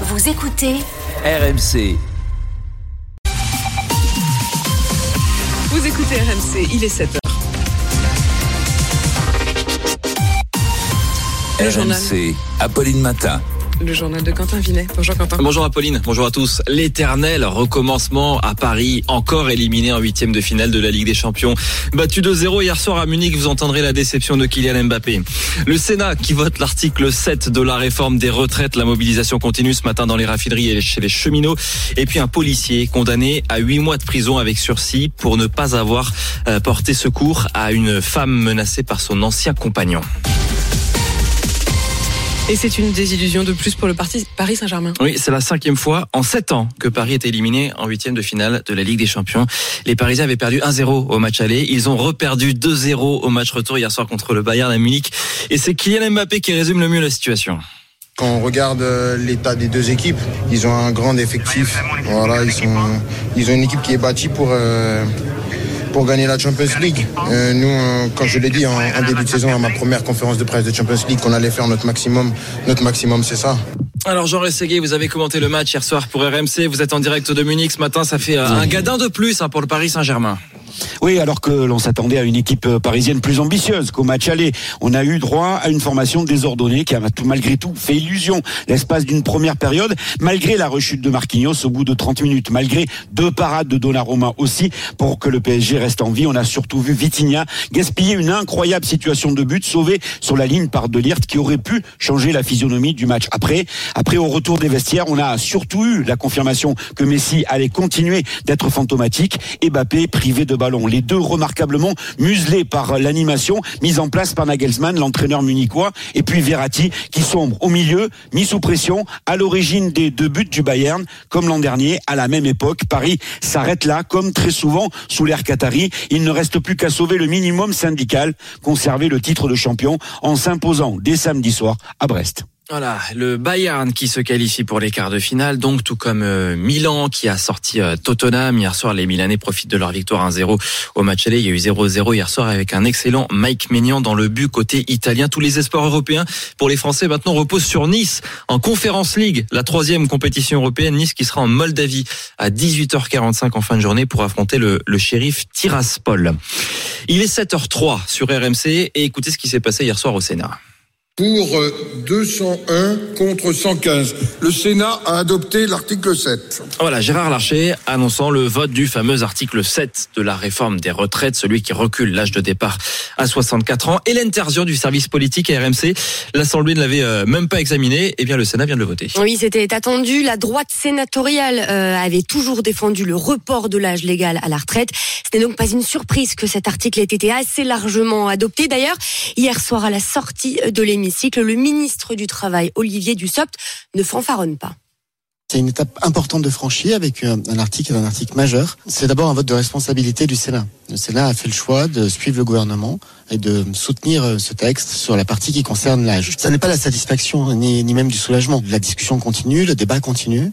Vous écoutez RMC. Vous écoutez RMC, il est 7h. Le journal. RMC. Apolline Matin. Le journal de Quentin Vinet. Bonjour Quentin. Bonjour Apolline, bonjour à tous. L'éternel recommencement à Paris, encore éliminé en huitième de finale de la Ligue des Champions. Battu 2-0 hier soir à Munich, vous entendrez la déception de Kylian Mbappé. Le Sénat qui vote l'article 7 de la réforme des retraites. La mobilisation continue ce matin dans les raffineries et chez les cheminots. Et puis un policier condamné à huit mois de prison avec sursis pour ne pas avoir euh, porté secours à une femme menacée par son ancien compagnon. Et c'est une désillusion de plus pour le parti Paris Saint-Germain. Oui, c'est la cinquième fois en sept ans que Paris est éliminé en huitième de finale de la Ligue des Champions. Les Parisiens avaient perdu 1-0 au match aller. Ils ont reperdu 2-0 au match retour hier soir contre le Bayern à Munich. Et c'est Kylian Mbappé qui résume le mieux la situation. Quand on regarde euh, l'état des deux équipes, ils ont un grand effectif. Voilà, ils sont, ils ont une équipe qui est bâtie pour euh, pour gagner la Champions League. Euh, nous, euh, quand je l'ai dit en, en début de saison à ma première conférence de presse de Champions League, qu'on allait faire notre maximum. Notre maximum, c'est ça. Alors Jean Rességuier, vous avez commenté le match hier soir pour RMC. Vous êtes en direct de Munich ce matin. Ça fait euh, un gadin de plus hein, pour le Paris Saint-Germain. Oui, alors que l'on s'attendait à une équipe euh, parisienne plus ambitieuse qu'au match aller. On a eu droit à une formation désordonnée qui a malgré tout fait illusion l'espace d'une première période, malgré la rechute de Marquinhos au bout de 30 minutes, malgré deux parades de Donnarumma aussi pour que le PSG reste en vie. On a surtout vu Vitinha gaspiller une incroyable situation de but sauvée sur la ligne par Delirte qui aurait pu changer la physionomie du match. Après, après au retour des vestiaires, on a surtout eu la confirmation que Messi allait continuer d'être fantomatique et privé de ballon. Les deux remarquablement muselés par l'animation mise en place par Nagelsmann, l'entraîneur munichois, et puis Verratti qui sombre au milieu, mis sous pression, à l'origine des deux buts du Bayern, comme l'an dernier, à la même époque. Paris s'arrête là, comme très souvent sous l'ère Qatari. Il ne reste plus qu'à sauver le minimum syndical, conserver le titre de champion en s'imposant dès samedi soir à Brest. Voilà, le Bayern qui se qualifie pour les quarts de finale, donc tout comme euh, Milan qui a sorti euh, Tottenham. Hier soir, les Milanais profitent de leur victoire 1-0 au match aller. Il y a eu 0-0 hier soir avec un excellent Mike Maignan dans le but côté italien. Tous les espoirs européens pour les Français maintenant reposent sur Nice en Conference League, la troisième compétition européenne. Nice qui sera en Moldavie à 18h45 en fin de journée pour affronter le, le shérif Tiraspol. Il est 7h03 sur RMC et écoutez ce qui s'est passé hier soir au Sénat. Pour euh, 201 contre 115. Le Sénat a adopté l'article 7. Voilà, Gérard Larcher annonçant le vote du fameux article 7 de la réforme des retraites, celui qui recule l'âge de départ à 64 ans. Hélène Terzian du service politique à RMC, l'Assemblée ne l'avait euh, même pas examiné, et bien le Sénat vient de le voter. Oui, c'était attendu. La droite sénatoriale euh, avait toujours défendu le report de l'âge légal à la retraite. Ce n'est donc pas une surprise que cet article ait été assez largement adopté. D'ailleurs, hier soir à la sortie de l'émission, le ministre du Travail, Olivier Dussopt, ne fanfaronne pas. C'est une étape importante de franchir avec un article, un article majeur. C'est d'abord un vote de responsabilité du Sénat. Le Sénat a fait le choix de suivre le gouvernement et de soutenir ce texte sur la partie qui concerne l'âge. Ça n'est pas la satisfaction ni même du soulagement. La discussion continue, le débat continue.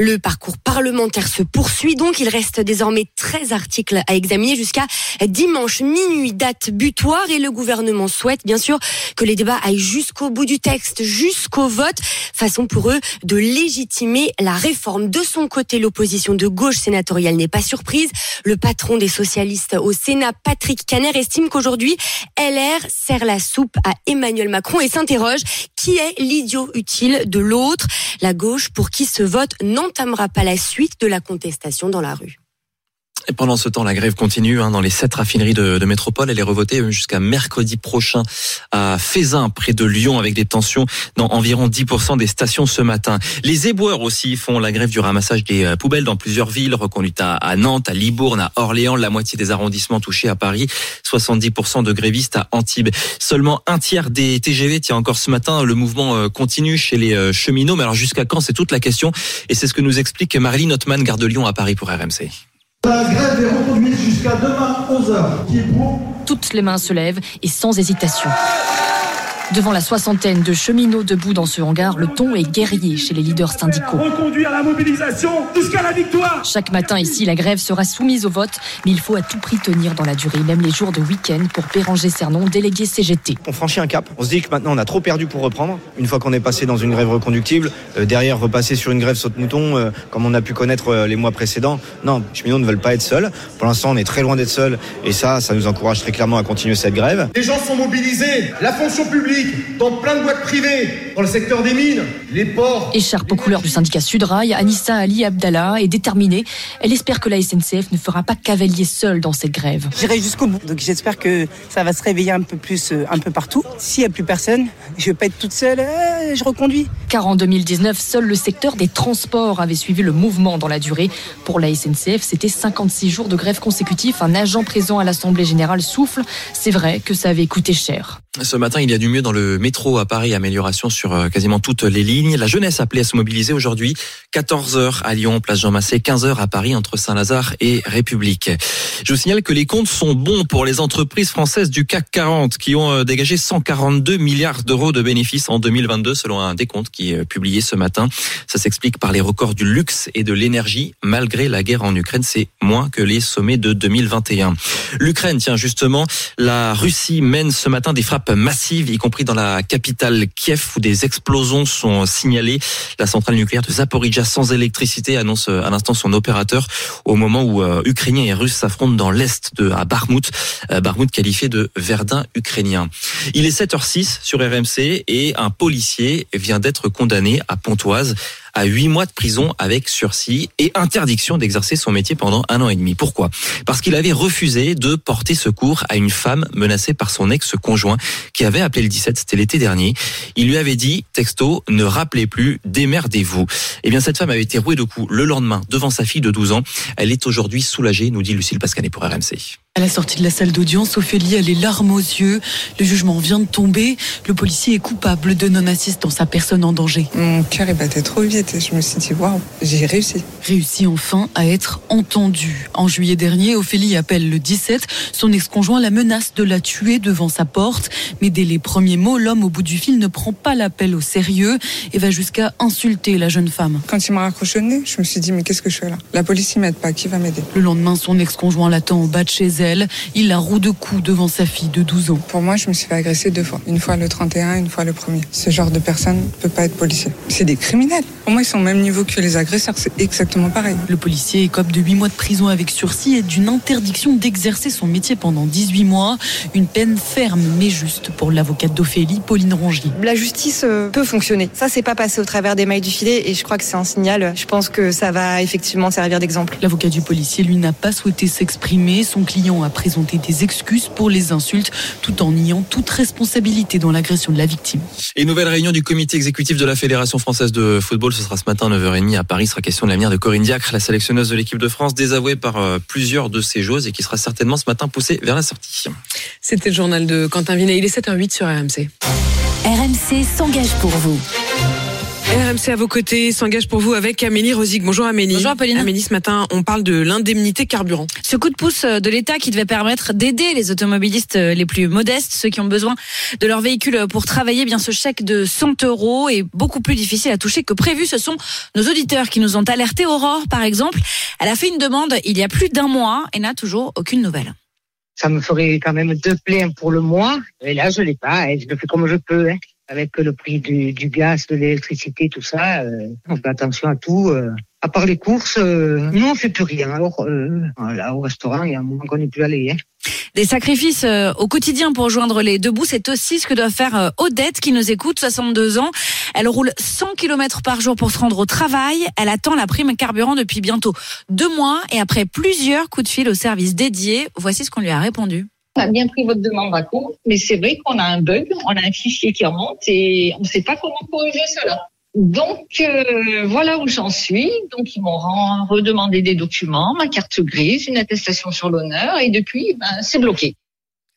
Le parcours parlementaire se poursuit donc. Il reste désormais 13 articles à examiner jusqu'à dimanche minuit, date butoir. Et le gouvernement souhaite bien sûr que les débats aillent jusqu'au bout du texte, jusqu'au vote, façon pour eux de légitimer la réforme. De son côté, l'opposition de gauche sénatoriale n'est pas surprise. Le patron des socialistes au Sénat, Patrick Caner, estime qu'aujourd'hui, LR sert la soupe à Emmanuel Macron et s'interroge qui est l'idiot utile de l'autre? La gauche pour qui ce vote n'entamera pas la suite de la contestation dans la rue. Et pendant ce temps, la grève continue hein, dans les sept raffineries de, métropole. Elle est revotée jusqu'à mercredi prochain à Fézin, près de Lyon, avec des tensions dans environ 10% des stations ce matin. Les éboueurs aussi font la grève du ramassage des poubelles dans plusieurs villes, reconduites à, Nantes, à Libourne, à Orléans, la moitié des arrondissements touchés à Paris, 70% de grévistes à Antibes. Seulement un tiers des TGV tient encore ce matin. Le mouvement continue chez les cheminots. Mais alors jusqu'à quand? C'est toute la question. Et c'est ce que nous explique Marilyn Ottman, garde de Lyon à Paris pour RMC. La grève est reconduite jusqu'à demain 11h. Qui est pour? Toutes les mains se lèvent et sans hésitation. Devant la soixantaine de cheminots debout dans ce hangar, le ton est guerrier chez les leaders syndicaux. Reconduire la mobilisation jusqu'à la victoire. Chaque matin ici, la grève sera soumise au vote, mais il faut à tout prix tenir dans la durée, même les jours de week-end, pour Béranger Cernon, délégué CGT. On franchit un cap. On se dit que maintenant on a trop perdu pour reprendre. Une fois qu'on est passé dans une grève reconductible, euh, derrière repasser sur une grève saute-mouton, euh, comme on a pu connaître euh, les mois précédents. Non, les cheminots ne veulent pas être seuls. Pour l'instant, on est très loin d'être seuls, et ça, ça nous encourage très clairement à continuer cette grève. Les gens sont mobilisés, la fonction publique, dans plein de boîtes privées, dans le secteur des mines, les ports. Écharpe aux couleurs du syndicat Sudrail, Anissa Ali Abdallah est déterminée. Elle espère que la SNCF ne fera pas cavalier seul dans cette grève. J'irai jusqu'au bout. Donc j'espère que ça va se réveiller un peu plus, euh, un peu partout. S'il n'y a plus personne, je ne vais pas être toute seule, euh, je reconduis. Car en 2019, seul le secteur des transports avait suivi le mouvement dans la durée. Pour la SNCF, c'était 56 jours de grève consécutifs. Un agent présent à l'Assemblée Générale souffle. C'est vrai que ça avait coûté cher. Ce matin, il y a du mieux dans le métro à Paris, amélioration sur euh, quasiment toutes les lignes. La jeunesse appelée à se mobiliser aujourd'hui, 14h à Lyon, place Jean Massé, 15h à Paris entre Saint-Lazare et République. Je vous signale que les comptes sont bons pour les entreprises françaises du CAC 40 qui ont euh, dégagé 142 milliards d'euros de bénéfices en 2022 selon un décompte qui est publié ce matin. Ça s'explique par les records du luxe et de l'énergie malgré la guerre en Ukraine. C'est moins que les sommets de 2021. L'Ukraine, tiens justement, la Russie mène ce matin des frappes massives, y compris dans la capitale Kiev où des explosions sont signalées. La centrale nucléaire de Zaporizhia sans électricité annonce à l'instant son opérateur au moment où euh, Ukrainiens et Russes s'affrontent dans l'est de à Barmout, euh, Barmout qualifié de Verdun ukrainien. Il est 7h06 sur RMC et un policier vient d'être condamné à Pontoise à 8 mois de prison avec sursis et interdiction d'exercer son métier pendant un an et demi. Pourquoi? Parce qu'il avait refusé de porter secours à une femme menacée par son ex-conjoint qui avait appelé le 17, c'était l'été dernier. Il lui avait dit, texto, ne rappelez plus, démerdez-vous. Eh bien, cette femme avait été rouée de coups le lendemain devant sa fille de 12 ans. Elle est aujourd'hui soulagée, nous dit Lucille Pascanet pour RMC. À la sortie de la salle d'audience, Ophélie a les larmes aux yeux. Le jugement vient de tomber. Le policier est coupable de non-assistance à personne en danger. Mon cœur est battu trop vite et je me suis dit, waouh, j'ai réussi. Réussi enfin à être entendu. En juillet dernier, Ophélie appelle le 17. Son ex-conjoint la menace de la tuer devant sa porte. Mais dès les premiers mots, l'homme au bout du fil ne prend pas l'appel au sérieux et va jusqu'à insulter la jeune femme. Quand il m'a raccroché le nez, je me suis dit, mais qu'est-ce que je fais là? La police, il m'aide pas. Qui va m'aider? Le lendemain, son ex-conjoint l'attend au bas de chez elle. Il la roue de coups devant sa fille de 12 ans. Pour moi, je me suis fait agresser deux fois. Une fois le 31, une fois le premier. Ce genre de personne ne peut pas être policier. C'est des criminels. Pour moi, ils sont au même niveau que les agresseurs. C'est exactement pareil. Le policier écope de 8 mois de prison avec sursis et d'une interdiction d'exercer son métier pendant 18 mois. Une peine ferme mais juste pour l'avocate d'Ophélie, Pauline Rongier. La justice euh, peut fonctionner. Ça, c'est pas passé au travers des mailles du filet et je crois que c'est un signal. Je pense que ça va effectivement servir d'exemple. L'avocat du policier, lui, n'a pas souhaité s'exprimer. Son client a présenté des excuses pour les insultes tout en niant toute responsabilité dans l'agression de la victime. Et nouvelle réunion du comité exécutif de la Fédération française de football, ce sera ce matin à 9h30 à Paris, il sera question de l'avenir de Corinne Diacre, la sélectionneuse de l'équipe de France, désavouée par euh, plusieurs de ses joueuses et qui sera certainement ce matin poussée vers la sortie. C'était le journal de Quentin Vinet, il est 7h08 sur RMC. RMC s'engage pour vous. RMC à vos côtés s'engage pour vous avec Amélie Rosig. Bonjour Amélie. Bonjour Apolline. Amélie, ce matin, on parle de l'indemnité carburant. Ce coup de pouce de l'État qui devait permettre d'aider les automobilistes les plus modestes, ceux qui ont besoin de leur véhicule pour travailler, bien ce chèque de 100 euros est beaucoup plus difficile à toucher que prévu. Ce sont nos auditeurs qui nous ont alertés. Aurore, par exemple, elle a fait une demande il y a plus d'un mois et n'a toujours aucune nouvelle ça me ferait quand même deux pleins pour le mois. Et là, je l'ai pas. Et je le fais comme je peux. Hein. Avec le prix du, du gaz, de l'électricité, tout ça, euh, on fait attention à tout. Euh. À part les courses, euh, nous on fait plus rien. Alors euh, là, au restaurant, il y a un moment qu'on n'est plus allé. Hein. Des sacrifices euh, au quotidien pour joindre les deux bouts, c'est aussi ce que doit faire euh, Odette qui nous écoute, 62 ans. Elle roule 100 km par jour pour se rendre au travail. Elle attend la prime carburant depuis bientôt deux mois et après plusieurs coups de fil au service dédié, voici ce qu'on lui a répondu. On a bien pris votre demande à compte, mais c'est vrai qu'on a un bug, on a un fichier qui remonte et on ne sait pas comment corriger cela. Donc euh, voilà où j'en suis. Donc ils m'ont redemandé des documents, ma carte grise, une attestation sur l'honneur, et depuis, ben, c'est bloqué.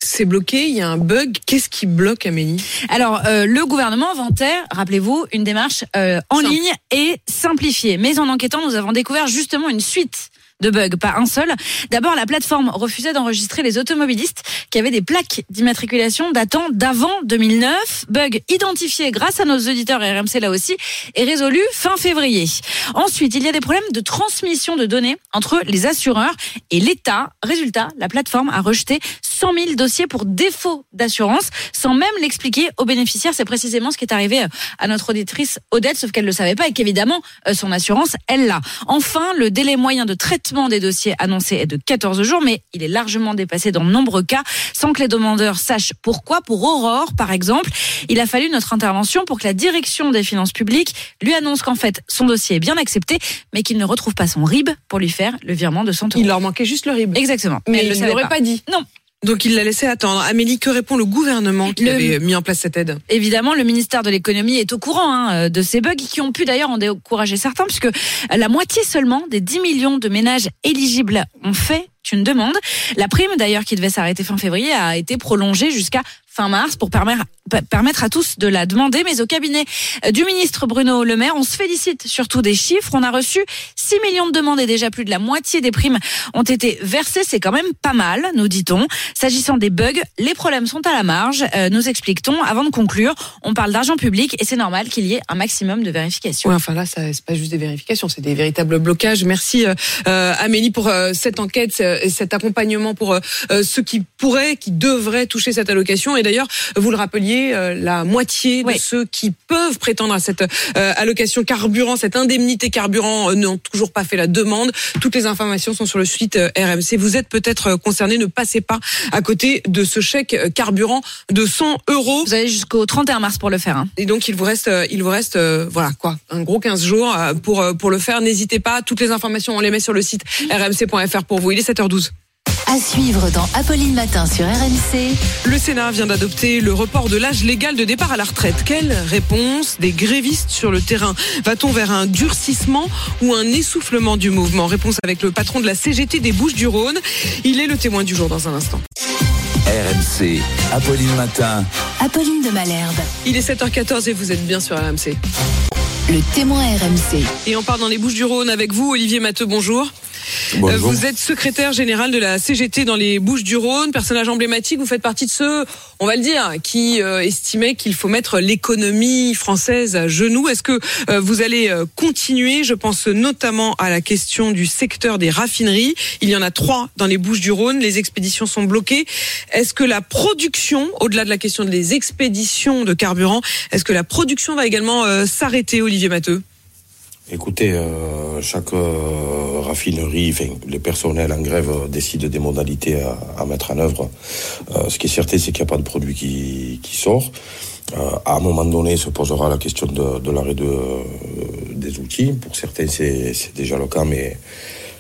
C'est bloqué, il y a un bug. Qu'est-ce qui bloque, Amélie? Alors, euh, le gouvernement vantait, rappelez-vous, une démarche euh, en Simple. ligne et simplifiée. Mais en enquêtant, nous avons découvert justement une suite de bugs, pas un seul. D'abord, la plateforme refusait d'enregistrer les automobilistes qui avaient des plaques d'immatriculation datant d'avant 2009. Bug identifié grâce à nos auditeurs et RMC là aussi et résolu fin février. Ensuite, il y a des problèmes de transmission de données entre les assureurs et l'État. Résultat, la plateforme a rejeté 100 000 dossiers pour défaut d'assurance sans même l'expliquer aux bénéficiaires. C'est précisément ce qui est arrivé à notre auditrice Odette, sauf qu'elle ne le savait pas et qu'évidemment, euh, son assurance, elle l'a. Enfin, le délai moyen de traitement des dossiers annoncés est de 14 jours, mais il est largement dépassé dans de nombreux cas sans que les demandeurs sachent pourquoi. Pour Aurore, par exemple, il a fallu notre intervention pour que la direction des finances publiques lui annonce qu'en fait, son dossier est bien accepté, mais qu'il ne retrouve pas son RIB pour lui faire le virement de 100 euros. Il leur manquait juste le RIB. Exactement. Mais Elle ne l'aurait pas dit. Non. Donc il l'a laissé attendre. Amélie, que répond le gouvernement qui Le- avait mis en place cette aide? Évidemment, le ministère de l'économie est au courant hein, de ces bugs qui ont pu d'ailleurs en décourager certains, puisque la moitié seulement des 10 millions de ménages éligibles ont fait une demande. La prime d'ailleurs qui devait s'arrêter fin février a été prolongée jusqu'à fin mars pour permettre, à tous de la demander. Mais au cabinet du ministre Bruno Le Maire, on se félicite surtout des chiffres. On a reçu 6 millions de demandes et déjà plus de la moitié des primes ont été versées. C'est quand même pas mal, nous dit-on. S'agissant des bugs, les problèmes sont à la marge. Euh, nous explique-t-on. Avant de conclure, on parle d'argent public et c'est normal qu'il y ait un maximum de vérifications. Oui, enfin là, c'est pas juste des vérifications, c'est des véritables blocages. Merci euh, euh, Amélie pour cette enquête cet accompagnement pour euh, euh, ceux qui pourraient, qui devraient toucher cette allocation. Et d'ailleurs, vous le rappeliez, euh, la moitié de ceux qui peuvent prétendre à cette euh, allocation carburant, cette indemnité carburant, euh, n'ont toujours pas fait la demande. Toutes les informations sont sur le site euh, RMC. Vous êtes peut-être euh, concerné, ne passez pas à côté de ce chèque euh, carburant de 100 euros. Vous avez jusqu'au 31 mars pour le faire. hein. Et donc il vous reste, euh, il vous reste, euh, voilà quoi, un gros 15 jours euh, pour euh, pour le faire. N'hésitez pas. Toutes les informations on les met sur le site rmc.fr pour vous. Il est 7h12. À suivre dans Apolline Matin sur RMC. Le Sénat vient d'adopter le report de l'âge légal de départ à la retraite. Quelle réponse des grévistes sur le terrain? Va-t-on vers un durcissement ou un essoufflement du mouvement? Réponse avec le patron de la CGT des Bouches-du-Rhône. Il est le témoin du jour dans un instant. RMC, Apolline Matin. Apolline de Malherbe. Il est 7h14 et vous êtes bien sur RMC. Le témoin RMC. Et on part dans les Bouches-du-Rhône avec vous, Olivier Matteux, bonjour. Euh, Vous êtes secrétaire général de la CGT dans les Bouches-du-Rhône, personnage emblématique. Vous faites partie de ceux, on va le dire, qui euh, estimaient qu'il faut mettre l'économie française à genoux. Est-ce que euh, vous allez continuer? Je pense notamment à la question du secteur des raffineries. Il y en a trois dans les Bouches-du-Rhône. Les expéditions sont bloquées. Est-ce que la production, au-delà de la question des expéditions de carburant, est-ce que la production va également s'arrêter, Olivier Matteux? Écoutez, euh, chaque euh, raffinerie, enfin, les personnels en grève euh, décident des modalités à, à mettre en œuvre. Euh, ce qui est certain, c'est qu'il n'y a pas de produit qui, qui sort. Euh, à un moment donné, se posera la question de, de l'arrêt de, des outils. Pour certains, c'est déjà le cas, mais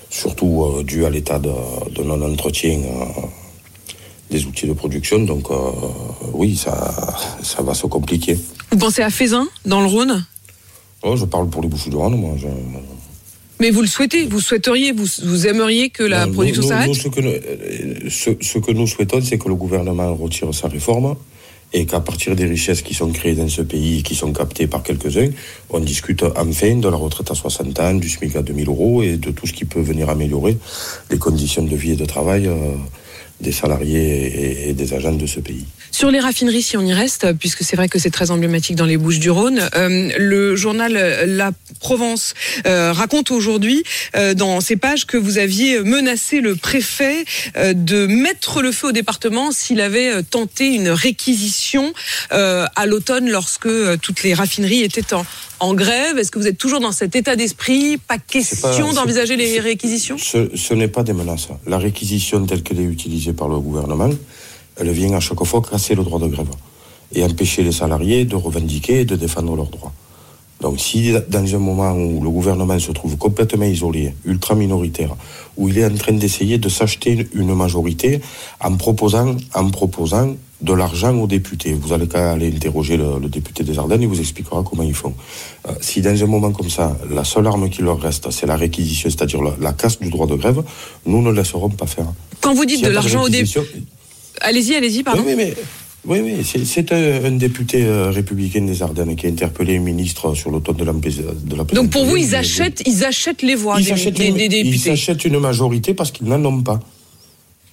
surtout dû à l'état de, de non-entretien des outils de production. Donc oui, ça, ça va se compliquer. Vous pensez à Fézin, dans le Rhône? Oh, je parle pour les Bouches-du-Rhône, moi. Je, Mais vous le souhaitez, vous souhaiteriez, vous, vous aimeriez que la Non, production s'arrête nous, ce, que, nous- euh, ce, ce que nous souhaitons, c'est que le gouvernement retire sa réforme et qu'à partir des richesses qui sont créées dans ce pays et qui sont captées par quelques-uns, on discute enfin de la retraite à 60 ans, du SMIC à 2000 euros et de tout ce qui peut venir améliorer les conditions de vie et de travail euh, des salariés et, des agents de ce pays. Sur les raffineries, si on y reste, puisque c'est vrai que c'est très emblématique dans les Bouches-du-Rhône, euh, le journal La Provence euh, raconte aujourd'hui euh, dans ses pages que vous aviez menacé le préfet de mettre le feu au département s'il avait tenté une réquisition à l'automne lorsque toutes les raffineries étaient en, en grève. Est-ce que vous êtes toujours dans cet état d'esprit Pas question d'envisager les réquisitions? Ce, ce n'est pas des menaces. La réquisition telle qu'elle est utilisée par le gouvernement, elle vient à chaque fois casser le droit de grève et empêcher les salariés de revendiquer et de défendre leurs droits. Donc si dans un moment où le gouvernement se trouve complètement isolé, ultra minoritaire, où il est en train d'essayer de s'acheter une majorité en proposant, en proposant de l'argent aux députés. Vous allez qu'à aller interroger le, le député des Ardennes, il vous expliquera comment ils font. Euh, si dans un moment comme ça, la seule arme qui leur reste, c'est la réquisition, c'est-à-dire la, la casse du droit de grève, nous ne laisserons pas faire. Quand vous dites de l'argent au début... réquisition- Allez-y, allez-y, pardon. oui, oui, mais Oui, oui, c'est- un, un député euh, républicain des Ardennes qui a interpellé un ministre sur l'automne de la de la Donc pour vous, ils achètent, ils achètent les voix Ils des, achètent des- une- des ils députés. achètent une majorité parce qu'ils n'en ont pas.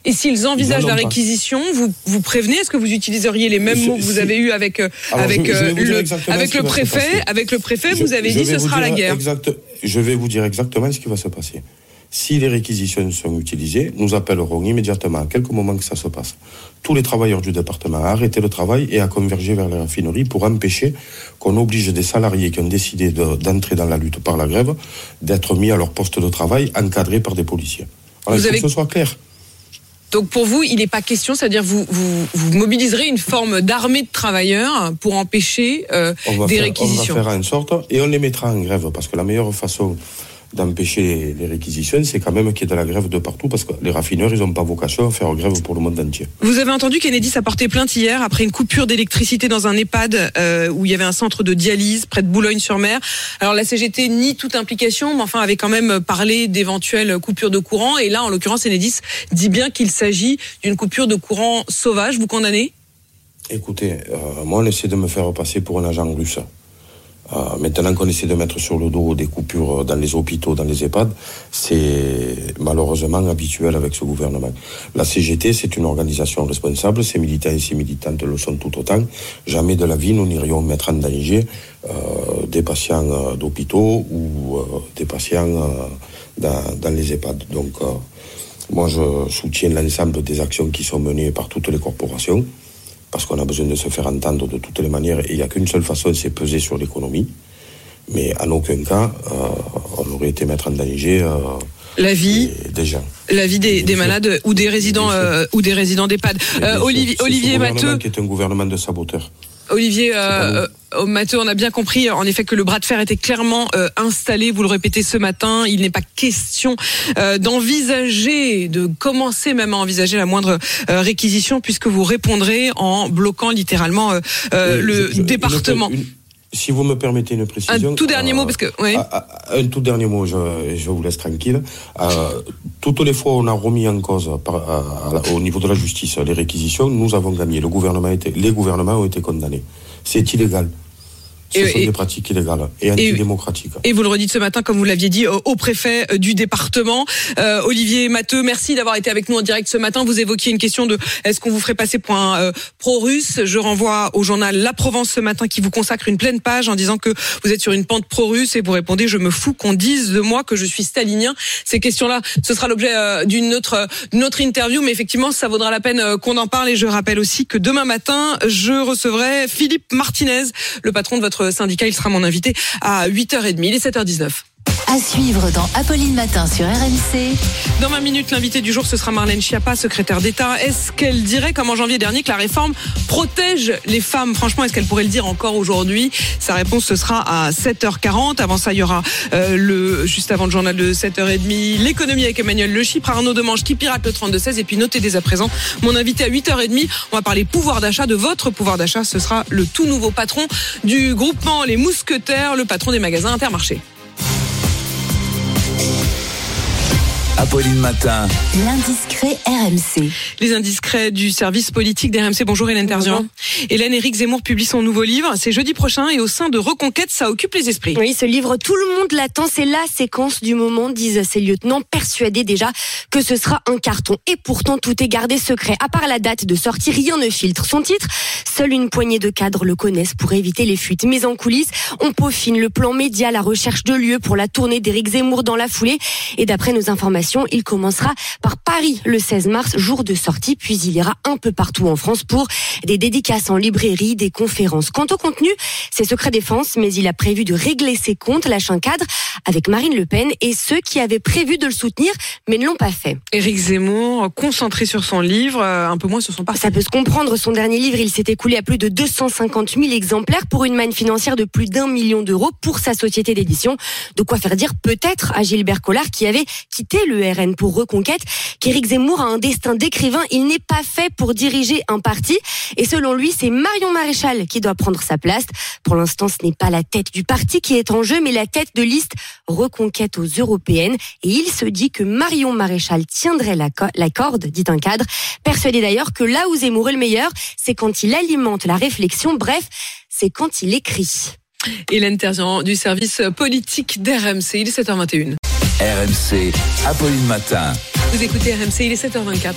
Et s'ils envisagent la réquisition, vous vous prévenez Est-ce que vous utiliseriez les mêmes mots que vous avez eu avec Alors, avec je- je le avec préfet. Avec le préfet, Je- vous avez dit vais ce sera la guerre. exact- je vais vous dire exactement ce qui va se passer. Si les réquisitions sont utilisées, nous appellerons immédiatement, à quelques moments que ça se passe, tous les travailleurs du département à arrêter le travail et à converger vers les raffineries pour empêcher qu'on oblige des salariés qui ont décidé de- d'entrer dans la lutte par la grève d'être mis à leur poste de travail encadrés par des policiers. Voilà, Vous il faut avez- que ce soit clair. Donc pour vous, il n'est pas question, c'est-à-dire vous, vous vous mobiliserez une forme d'armée de travailleurs pour empêcher euh, des faire, on va réquisitions. faire en sorte, et on les mettra en grève, parce que la meilleure façon d'empêcher les, les réquisitions, c'est quand même qu'il y ait de la grève de partout, parce que les raffineurs, ils n'ont pas vocation à faire grève pour le monde entier. Vous avez entendu qu'Enedis a porté plainte hier après une coupure d'électricité dans un EHPAD euh, où il y avait un centre de dialyse près de Boulogne-sur-Mer. Alors la CGT nie toute implication, mais enfin avait quand même parlé d'éventuelles coupures de courant. Et là, en l'occurrence, Enedis dit bien qu'il s'agit d'une coupure de courant sauvage. Vous condamnez? Écoutez, euh, moi, on essaie de me faire passer pour un agent russe. Euh, maintenant qu'on essaie de mettre sur le dos des coupures dans les hôpitaux, dans les EHPAD, c'est malheureusement habituel avec ce gouvernement. La CGT, c'est une organisation responsable, ses militants et ses militantes le sont tout autant. Jamais de la vie, nous n'irions mettre en danger euh, des patients euh, d'hôpitaux ou des patients dans, les EHPAD. Donc, moi, je soutiens l'ensemble des actions qui sont menées par toutes les corporations parce qu'on a besoin de se faire entendre de toutes les manières, et il n'y a qu'une seule façon, c'est peser sur l'économie. Mais en aucun cas, euh, on aurait été mettre en danger euh, La vie, des, gens. la vie des, des malades ou des résidents euh, ou des résidents d'EHPAD. Olivier, Olivier Matteux. qui est un gouvernement de saboteurs. Olivier euh, euh, Matteux, on a bien compris en effet que le bras de fer était clairement euh, installé. Vous le répétez ce matin, il n'est pas question euh, d'envisager, de commencer même à envisager la moindre euh, réquisition, puisque vous répondrez en bloquant littéralement euh, euh, le je- je- département. une- une- si vous me permettez une précision. Un tout dernier mot, parce que oui. Ah, ah, Un tout dernier mot, je, je vous laisse tranquille. Euh, toutes les fois où on a remis en cause par- à- à la- au niveau de la justice les réquisitions, nous avons gagné. Le gouvernement les gouvernements ont été condamnés. C'est illégal. Ce Et- sont et- des pratiques illégales et antidémocratiques. Et vous le redites ce matin, comme vous l'aviez dit, au préfet euh, du département. Euh, Olivier Matteux, merci d'avoir été avec nous en direct ce matin. Vous évoquiez une question de est-ce qu'on vous ferait passer pour un euh, pro-russe? Je renvoie au journal La Provence ce matin qui vous consacre une pleine page en disant que vous êtes sur une pente pro-russe et vous répondez je me fous qu'on dise de moi que je suis stalinien. Ces questions-là, ce sera l'objet euh, d'une autre, autre interview, mais effectivement, ça vaudra la peine euh, qu'on en parle. Et je rappelle aussi que demain matin, je recevrai Philippe Martinez, le patron de votre syndicat. Il sera mon invité à 8h30. Il est 7h19. À suivre dans Apolline Matin sur RMC. Dans 20 minutes, l'invité du jour, ce sera Marlène Schiappa, secrétaire d'État. Est-ce qu'elle dirait, comme en janvier dernier, que la réforme protège les femmes? Franchement, est-ce qu'elle pourrait le dire encore aujourd'hui? Sa réponse, ce sera à 7h40. Avant ça, il y aura euh, le juste avant le journal de 7h30, l'économie avec Emmanuel Le Chypre, Arnaud Demange qui pirate le 32-16. Et puis notez dès à présent mon invité à 8h30. On va parler pouvoir d'achat, de votre pouvoir d'achat. Ce sera le tout nouveau patron du groupement Les Mousquetaires, le patron des magasins Intermarché. Apolline Matin. L'indiscret RMC. Les indiscrets du service politique d'RMC. Bonjour Hélène Terzian. Hélène Éric Zemmour publie son nouveau livre. C'est jeudi prochain et au sein de Reconquête, ça occupe les esprits. Oui, ce livre, tout le monde l'attend. C'est la séquence du moment, disent ces lieutenants, persuadés déjà que ce sera un carton. Et pourtant, tout est gardé secret. À part la date de sortie, rien ne filtre. Son titre, seule une poignée de cadres le connaissent pour éviter les fuites. Mais en coulisses, on peaufine le plan média, la recherche de lieux pour la tournée d'Éric Zemmour dans la foulée. Et d'après nos informations, il commencera par Paris le 16 mars, jour de sortie, puis il ira un peu partout en France pour des dédicaces en librairie, des conférences. Quant au contenu, c'est secret défense, mais il a prévu de régler ses comptes, lâche un cadre avec Marine Le Pen et ceux qui avaient prévu de le soutenir, mais ne l'ont pas fait. Éric Zemmour, concentré sur son livre, euh, un peu moins sur son parti. Ça peut se comprendre, son dernier livre, il s'est écoulé à plus de 250 000 exemplaires pour une manne financière de plus d'un million d'euros pour sa société d'édition. De quoi faire dire peut-être à Gilbert Collard qui avait quitté le le RN pour Reconquête qu'Éric Zemmour a un destin d'écrivain. Il n'est pas fait pour diriger un parti. Et selon lui, c'est Marion Maréchal qui doit prendre sa place. Pour l'instant, ce n'est pas la tête du parti qui est en jeu, mais la tête de liste Reconquête aux européennes. Et il se dit que Marion Maréchal tiendrait la, la corde, dit un cadre. Persuadé d'ailleurs que là où Zemmour est le meilleur, c'est quand il alimente la réflexion. Bref, c'est quand il écrit. Hélène Terzian du service politique d'RMC. Il est 7h21. RMC, Apolline Matin. Vous écoutez RMC, il est 7h24.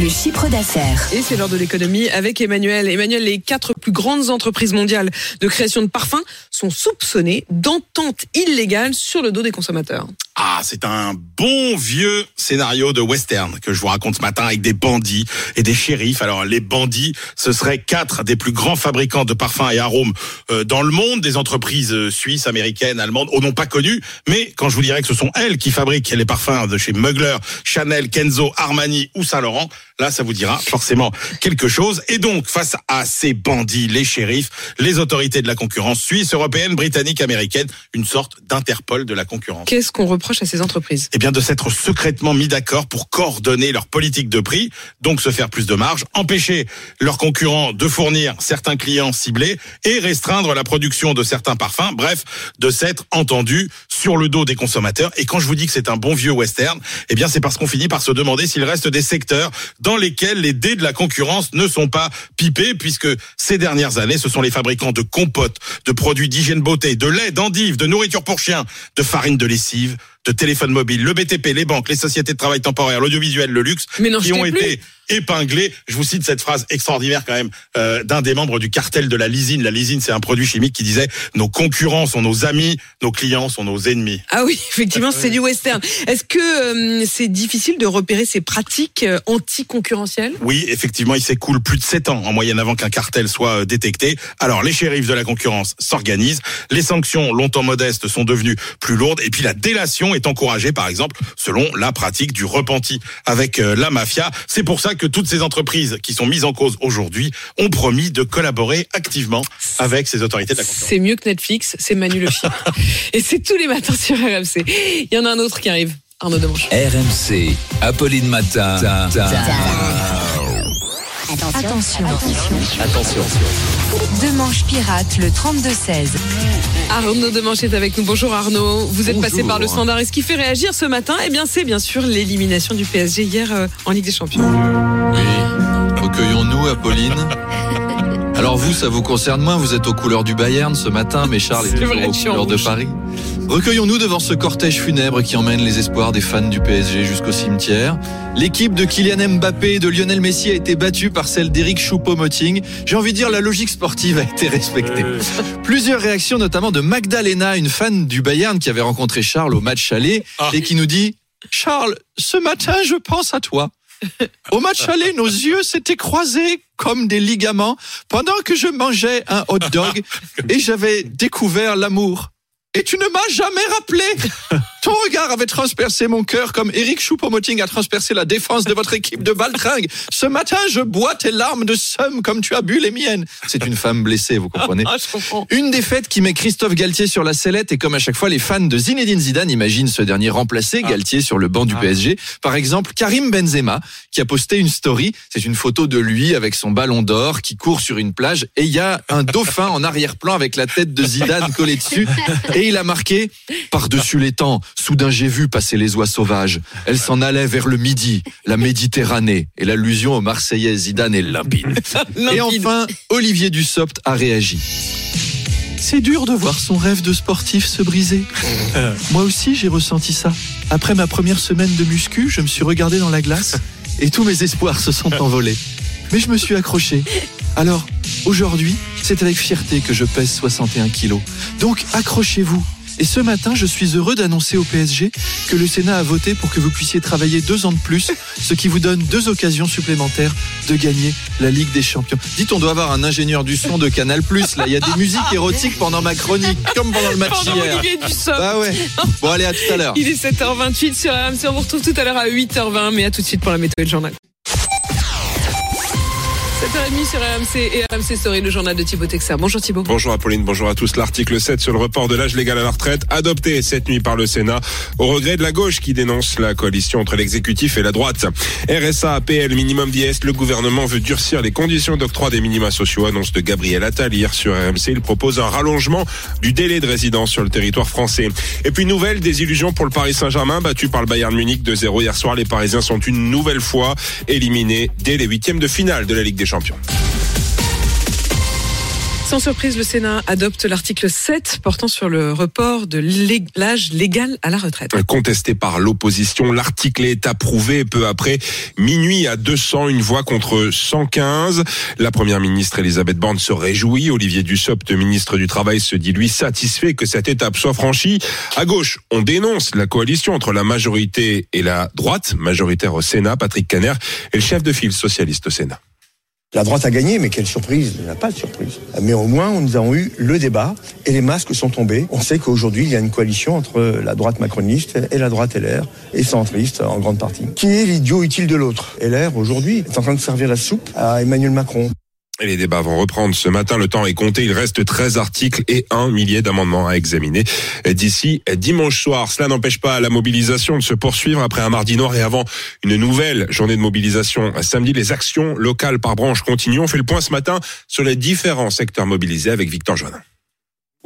Le chiffre d'affaires. Et c'est l'heure de l'économie avec Emmanuel. Emmanuel, les quatre plus grandes entreprises mondiales de création de parfums sont soupçonnées d'entente illégale sur le dos des consommateurs. Ah, c'est un bon vieux scénario de western que je vous raconte ce matin avec des bandits et des shérifs. Alors, les bandits, ce seraient quatre des plus grands fabricants de parfums et arômes euh, dans le monde, des entreprises euh, suisses, américaines, allemandes, au nom pas connues. Mais quand je vous dirais que ce sont elles qui fabriquent les parfums de chez Mugler, Chanel, Kenzo, Armani ou Saint-Laurent, là, ça vous dira forcément quelque chose. Et donc, face à ces bandits, les shérifs, les autorités de la concurrence suisse, européenne, britannique, américaine, une sorte d'interpol de la concurrence Qu'est-ce qu'on reproche à ces entreprises? Eh bien de s'être secrètement mis d'accord pour coordonner leur politique de prix, donc se faire plus de marge, empêcher leurs concurrents de fournir certains clients ciblés et restreindre la production de certains parfums, bref, de s'être entendu sur le dos des consommateurs. Et quand je vous dis que c'est un bon vieux western, eh bien c'est parce qu'on finit par se demander s'il reste des secteurs dans lesquels les dés de la concurrence ne sont pas pipés, puisque ces dernières années, ce sont les fabricants de compotes, de produits d'hygiène beauté, de lait, d'endives, de nourriture pour chiens, de farine de lessive, de téléphone mobile, le BTP, les banques, les sociétés de travail temporaire, l'audiovisuel, le luxe, Mais qui ont plus. été épinglés. Je vous cite cette phrase extraordinaire quand même euh, d'un des membres du cartel de la lysine. La lysine, c'est un produit chimique qui disait nos concurrents sont nos amis, nos clients sont nos ennemis. Ah oui, effectivement, c'est du western. Est-ce que euh, c'est difficile de repérer ces pratiques euh, anticoncurrentielles? Oui, effectivement, il s'écoule plus de 7 ans en moyenne avant qu'un cartel soit détecté. Alors, les shérifs de la concurrence s'organisent, les sanctions longtemps modestes sont devenues plus lourdes, et puis la délation est encouragée, par exemple, selon la pratique du repenti avec euh, la mafia. C'est pour ça que toutes ces entreprises qui sont mises en cause aujourd'hui ont promis de collaborer activement avec ces autorités de la concurrence. C'est mieux que Netflix, c'est Manu le chien. Et c'est tous les matins sur RMC. Il y en a un autre qui arrive, Arnaud Demanche. RMC, Apolline Matin. Attention. Attention. Deux manches pirates, le 32-16. Arnaud Demanche est avec nous. Bonjour Arnaud. Vous êtes Bonjour. passé par le standard. Et ce qui fait réagir ce matin, eh bien, c'est bien sûr l'élimination du PSG hier euh, en Ligue des Champions. Oui, recueillons-nous, Apolline. Alors vous, ça vous concerne moins, vous êtes aux couleurs du Bayern ce matin, mais Charles est C'est toujours aux couleurs de. Paris. Recueillons-nous devant ce cortège funèbre qui emmène les espoirs des fans du PSG jusqu'au cimetière. L'équipe de Kylian Mbappé et de Lionel Messi a été battue par celle d'Eric Choupo-Moting. J'ai envie de dire la logique sportive a été respectée. Plusieurs réactions, notamment de Magdalena, une fan du Bayern qui avait rencontré Charles au match aller et qui nous dit Charles, ce matin, je pense à toi. Au match aller, nos yeux s'étaient croisés comme des ligaments pendant que je mangeais un hot dog et j'avais découvert l'amour. Et tu ne m'as jamais rappelé. Ton regard avait transpercé mon cœur comme Eric Choupo-Moting a transpercé la défense de votre équipe de Baltringue. Ce matin, je bois tes larmes de somme comme tu as bu les miennes. C'est une femme blessée, vous comprenez Ah, je comprends. une défaite qui met Christophe Galtier sur la sellette et comme à chaque fois, les fans de Zinedine Zidane imaginent ce dernier remplacer Galtier sur le banc du PSG. Par exemple, Karim Benzema qui a posté une story. C'est une photo de lui avec son ballon d'or qui court sur une plage et il y a un dauphin en arrière-plan avec la tête de Zidane collée dessus et il a marqué par-dessus les temps. Soudain j'ai vu passer les oies sauvages. Elles s'en allaient vers le midi, la Méditerranée et l'allusion au Marseillais Zidane est limpide. Et enfin, Olivier Dussopt a réagi. C'est dur de voir son rêve de sportif se briser. Moi aussi, j'ai ressenti ça. Après ma première semaine de muscu, je me suis regardé dans la glace et tous mes espoirs se sont envolés. Mais je me suis accroché. Alors, aujourd'hui, c'est avec fierté que je pèse 61 kilos. Donc, accrochez-vous. Et ce matin, je suis heureux d'annoncer au PSG que le Sénat a voté pour que vous puissiez travailler deux ans de plus, ce qui vous donne deux occasions supplémentaires de gagner la Ligue des Champions. Dites, on doit avoir un ingénieur du son de Canal+. Là, il y a des musiques érotiques pendant ma chronique, comme pendant le match Pendant hier. Olivier. Bah ouais. Bon, allez, à tout à l'heure. Il est 7h28 sur RMC. On vous retrouve tout à l'heure à 8h20. Mais à tout de suite pour la météo et le journal. 7h30 sur RMC et RMC Story, le journal de Thibaut. Bonjour Thibaut. Bonjour Apolline, bonjour à tous. L'article 7 sur le report de l'âge légal à la retraite, adopté cette nuit par le Sénat, au regret de la gauche qui dénonce la coalition entre l'exécutif et la droite. RSA, APL, minimum vieillesse, le gouvernement veut durcir les conditions d'octroi des minima sociaux, annonce de Gabriel Attal hier sur RMC. Il propose un rallongement du délai de résidence sur le territoire français. Et puis nouvelle désillusion pour le Paris Saint-Germain, battu par le Bayern Munich 2-0 hier soir. Les Parisiens sont une nouvelle fois éliminés dès les huitièmes de finale de la Ligue des Champions. Sans surprise, le Sénat adopte l'article 7 portant sur le report de l'âge légal à la retraite. Contesté par l'opposition, l'article est approuvé peu après minuit à 200, une voix contre 115. La première ministre Elisabeth Borne se réjouit. Olivier Dussopt, ministre du Travail, se dit lui satisfait que cette étape soit franchie. À gauche, on dénonce la coalition entre la majorité et la droite, majoritaire au Sénat. Patrick Caner est le chef de file socialiste au Sénat. La droite a gagné, mais quelle surprise Il n'y a pas de surprise. Mais au moins, nous avons eu le débat et les masques sont tombés. On sait qu'aujourd'hui, il y a une coalition entre la droite macroniste et la droite LR, et centriste en grande partie. Qui est l'idiot utile de l'autre? LR, aujourd'hui, est en train de servir la soupe à Emmanuel Macron. Les débats vont reprendre ce matin. Le temps est compté. Il reste 13 articles et un millier d'amendements à examiner d'ici dimanche soir. Cela n'empêche pas la mobilisation de se poursuivre après un mardi noir et avant une nouvelle journée de mobilisation. Samedi, les actions locales par branche continuent. On fait le point ce matin sur les différents secteurs mobilisés avec Victor Joannin.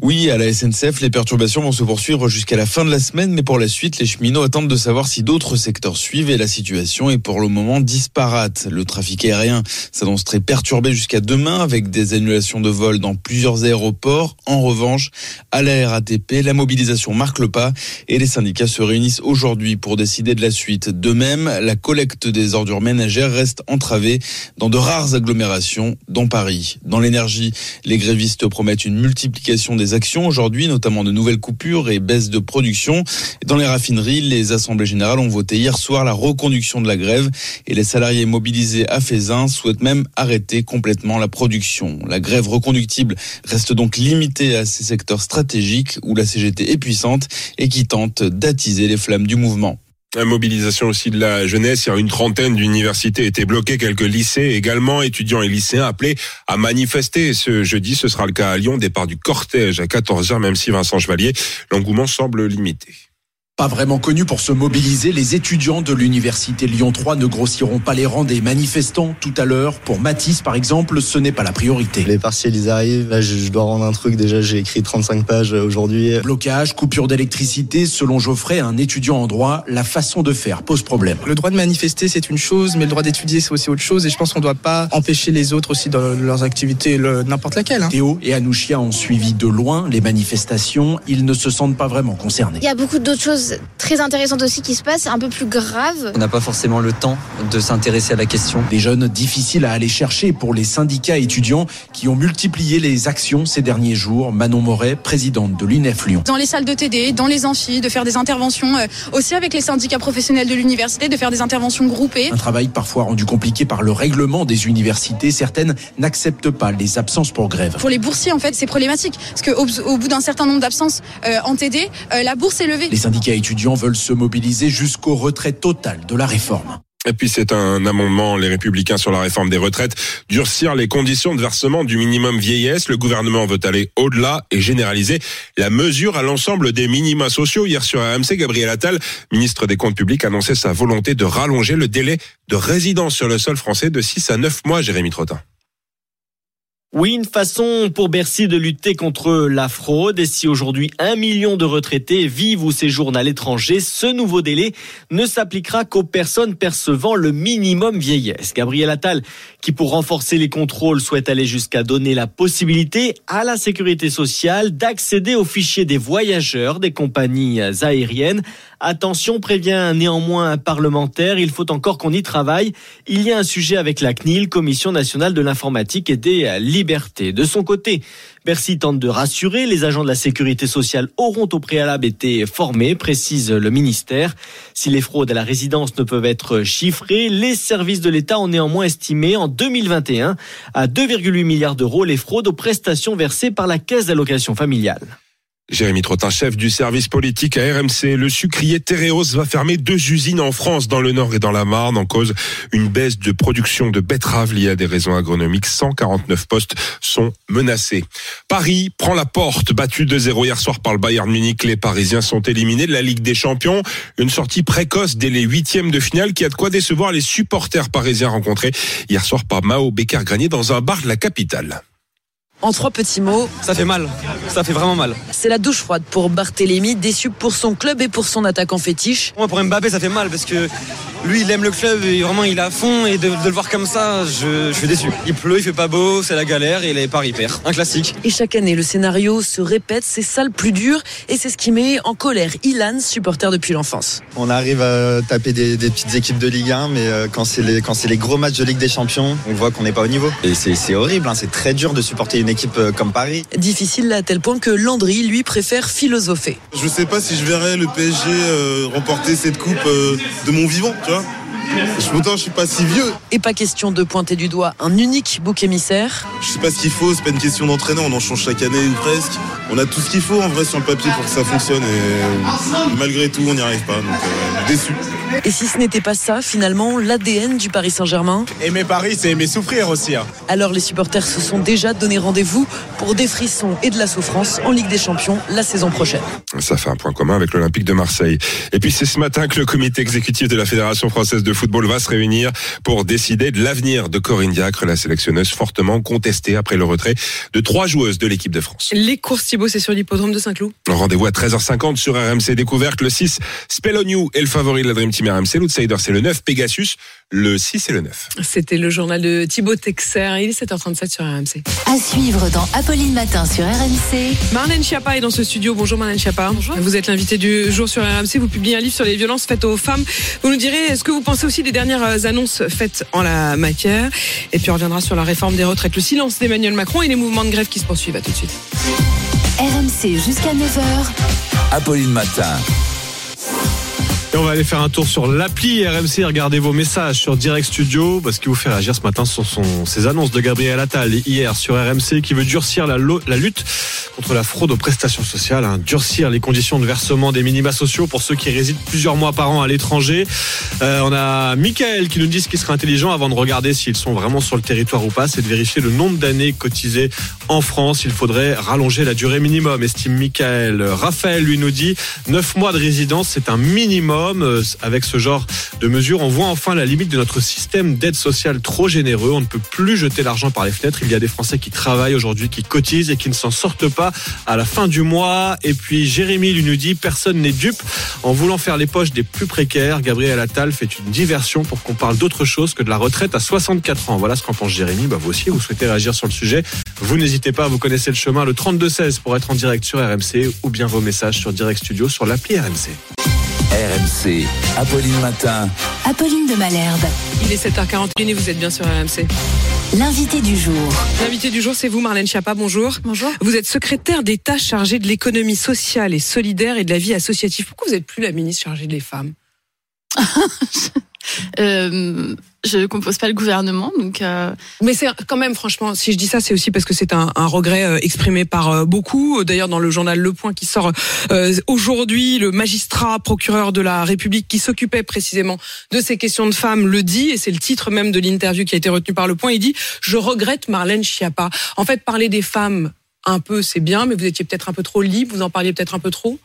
Oui, à la SNCF, les perturbations vont se poursuivre jusqu'à la fin de la semaine, mais pour la suite, les cheminots attendent de savoir si d'autres secteurs suivent et la situation est pour le moment disparate. Le trafic aérien s'annonce très perturbé jusqu'à demain avec des annulations de vols dans plusieurs aéroports. En revanche, à la RATP, la mobilisation marque le pas et les syndicats se réunissent aujourd'hui pour décider de la suite. De même, la collecte des ordures ménagères reste entravée dans de rares agglomérations, dont Paris. Dans l'énergie, les grévistes promettent une multiplication des actions aujourd'hui, notamment de nouvelles coupures et baisse de production. Dans les raffineries, les assemblées générales ont voté hier soir la reconduction de la grève et les salariés mobilisés à Fézin souhaitent même arrêter complètement la production. La grève reconductible reste donc limitée à ces secteurs stratégiques où la CGT est puissante et qui tente d'attiser les flammes du mouvement. La mobilisation aussi de la jeunesse. Il y a une trentaine d'universités étaient bloquées, quelques lycées également, étudiants et lycéens appelés à manifester. Ce jeudi, ce sera le cas à Lyon, départ du cortège à 14h, même si Vincent Chevalier, l'engouement semble limité. Pas vraiment connus pour se mobiliser, les étudiants de l'université Lyon 3 ne grossiront pas les rangs des manifestants tout à l'heure. Pour Matisse, par exemple, ce n'est pas la priorité. Les partiels, ils arrivent. Là, je dois rendre un truc. Déjà, j'ai écrit 35 pages aujourd'hui. Blocage, coupure d'électricité. Selon Geoffrey, un étudiant en droit, la façon de faire pose problème. Le droit de manifester, c'est une chose, mais le droit d'étudier, c'est aussi autre chose. Et je pense qu'on ne doit pas empêcher les autres aussi dans leurs activités, n'importe laquelle. Hein. Théo et Anouchia ont suivi de loin les manifestations. Ils ne se sentent pas vraiment concernés. Il y a beaucoup d'autres choses très intéressantes aussi qui se passent, un peu plus graves. On n'a pas forcément le temps de s'intéresser à la question. Des jeunes difficiles à aller chercher pour les syndicats étudiants qui ont multiplié les actions ces derniers jours. Manon Moret, présidente de l'UNEF Lyon. Dans les salles de TD, dans les amphis, de faire des interventions euh, aussi avec les syndicats professionnels de l'université, de faire des interventions groupées. Un travail parfois rendu compliqué par le règlement des universités. Certaines n'acceptent pas les absences pour grève. Pour les boursiers, en fait, c'est problématique. Parce qu'au au bout d'un certain nombre d'absences euh, en TD, euh, la bourse est levée. Les syndicats étudiants veulent se mobiliser jusqu'au retrait total de la réforme. Et puis c'est un amendement, les républicains sur la réforme des retraites, durcir les conditions de versement du minimum vieillesse. Le gouvernement veut aller au-delà et généraliser la mesure à l'ensemble des minima sociaux. Hier sur AMC, Gabriel Attal, ministre des Comptes publics, annonçait sa volonté de rallonger le délai de résidence sur le sol français de 6 à 9 mois, Jérémy Trottin. Oui, une façon pour Bercy de lutter contre la fraude. Et si aujourd'hui un million de retraités vivent ou séjournent à l'étranger, ce nouveau délai ne s'appliquera qu'aux personnes percevant le minimum vieillesse. Gabriel Attal, qui pour renforcer les contrôles souhaite aller jusqu'à donner la possibilité à la sécurité sociale d'accéder aux fichiers des voyageurs des compagnies aériennes. Attention, prévient néanmoins un parlementaire, il faut encore qu'on y travaille. Il y a un sujet avec la CNIL, Commission nationale de l'informatique et des libertés. De son côté, Bercy tente de rassurer, les agents de la sécurité sociale auront au préalable été formés, précise le ministère. Si les fraudes à la résidence ne peuvent être chiffrées, les services de l'État ont néanmoins estimé en 2021 à 2,8 milliards d'euros les fraudes aux prestations versées par la caisse d'allocation familiale. Jérémy Trottin, chef du service politique à RMC. Le sucrier Tereos va fermer deux usines en France, dans le Nord et dans la Marne, en cause une baisse de production de betteraves liée à des raisons agronomiques. 149 postes sont menacés. Paris prend la porte, battu 2-0 hier soir par le Bayern Munich. Les Parisiens sont éliminés de la Ligue des Champions. Une sortie précoce dès les huitièmes de finale qui a de quoi décevoir les supporters parisiens rencontrés hier soir par Mao Becker-Granier dans un bar de la capitale. En trois petits mots, ça fait mal. Ça fait vraiment mal. C'est la douche froide pour Barthélémy, déçu pour son club et pour son attaquant fétiche. Moi, pour Mbappé, ça fait mal parce que lui, il aime le club et vraiment, il est à fond. Et de, de le voir comme ça, je, je, suis déçu. Il pleut, il fait pas beau, c'est la galère et les paris perd. Un classique. Et chaque année, le scénario se répète. C'est ça le plus dur et c'est ce qui met en colère Ilan, supporter depuis l'enfance. On arrive à taper des, des, petites équipes de Ligue 1, mais euh, quand c'est les, quand c'est les gros matchs de Ligue des Champions, on voit qu'on n'est pas au niveau. Et c'est horrible, hein, c'est très dur de supporter une équipe euh, comme Paris. Difficile à tel point que Landry, lui, préfère philosopher. Je sais pas si je verrais le PSG euh, remporter cette coupe euh, de mon vivant, tu vois. Pourtant, je suis pas si vieux. Et pas question de pointer du doigt un unique bouc émissaire. Je sais pas ce qu'il faut, c'est pas une question d'entraîneur, on en change chaque année ou presque. On a tout ce qu'il faut en vrai sur le papier pour que ça fonctionne et malgré tout, on n'y arrive pas. Donc, euh, déçu. Et si ce n'était pas ça, finalement, l'ADN du Paris Saint-Germain? Aimer Paris, c'est aimer souffrir aussi. Hein. Alors les supporters se sont déjà donné rendez-vous pour des frissons et de la souffrance en Ligue des Champions la saison prochaine. Ça fait un point commun avec l'Olympique de Marseille. Et puis c'est ce matin que le comité exécutif de la Fédération française de football va se réunir pour décider de l'avenir de Corinne Diacre, la sélectionneuse fortement contestée après le retrait de trois joueuses de l'équipe de France. Les courses Thibaut, c'est sur l'hippodrome de Saint-Cloud. Rendez-vous à 13h50 sur RMC Découverte. Le 6, Speloniou est le favori de la Dream Team RMC. L'outsider, c'est le 9, Pegasus. Le 6 et le 9. C'était le journal de Thibaut Texer. Il est 7h37 sur RMC. À suivre dans Apolline Matin sur RMC. Marlène Schiappa est dans ce studio. Bonjour Marlène Schiappa. Bonjour. Vous êtes l'invité du jour sur RMC. Vous publiez un livre sur les violences faites aux femmes. Vous nous direz, est-ce que vous pensez aussi des dernières annonces faites en la matière Et puis on reviendra sur la réforme des retraites, le silence d'Emmanuel Macron et les mouvements de grève qui se poursuivent. À tout de suite. RMC jusqu'à 9h. Apolline Matin. Et on va aller faire un tour sur l'appli RMC. Regardez vos messages sur Direct Studio. Parce qui vous fait réagir ce matin ce sont ces annonces de Gabriel Attal hier sur RMC qui veut durcir la, la lutte contre la fraude aux prestations sociales, hein, durcir les conditions de versement des minima sociaux pour ceux qui résident plusieurs mois par an à l'étranger. Euh, on a Michael qui nous dit ce qui serait intelligent avant de regarder s'ils sont vraiment sur le territoire ou pas, c'est de vérifier le nombre d'années cotisées en France. Il faudrait rallonger la durée minimum, estime Michael. Raphaël lui nous dit 9 mois de résidence, c'est un minimum avec ce genre de mesures. On voit enfin la limite de notre système d'aide sociale trop généreux. On ne peut plus jeter l'argent par les fenêtres. Il y a des Français qui travaillent aujourd'hui, qui cotisent et qui ne s'en sortent pas à la fin du mois. Et puis Jérémy lui nous dit personne n'est dupe. En voulant faire les poches des plus précaires, Gabriel Attal fait une diversion pour qu'on parle d'autre chose que de la retraite à 64 ans. Voilà ce qu'en pense Jérémy. Bah, vous aussi, vous souhaitez réagir sur le sujet. Vous n'hésitez pas, vous connaissez le chemin, le 3216 pour être en direct sur RMC ou bien vos messages sur Direct Studio sur l'appli RMC. RMC, Apolline Matin. Apolline de Malherbe. Il est 7h41 et vous êtes bien sur RMC. L'invité du jour. L'invité du jour, c'est vous, Marlène Schiappa. Bonjour. Bonjour. Vous êtes secrétaire d'État chargée de l'économie sociale et solidaire et de la vie associative. Pourquoi vous n'êtes plus la ministre chargée des femmes? euh, je compose pas le gouvernement, donc. Euh... Mais c'est quand même, franchement, si je dis ça, c'est aussi parce que c'est un, regret euh, exprimé par beaucoup. D'ailleurs, dans le journal Le Point qui sort aujourd'hui, le magistrat procureur de la République qui s'occupait précisément de ces questions de femmes le dit, et c'est le titre même de l'interview qui a été retenu par Le Point. Il dit "Je regrette Marlène Schiappa." En fait, parler des femmes un peu, c'est bien, mais vous étiez peut-être un peu trop libre. Vous en parliez peut-être un peu trop.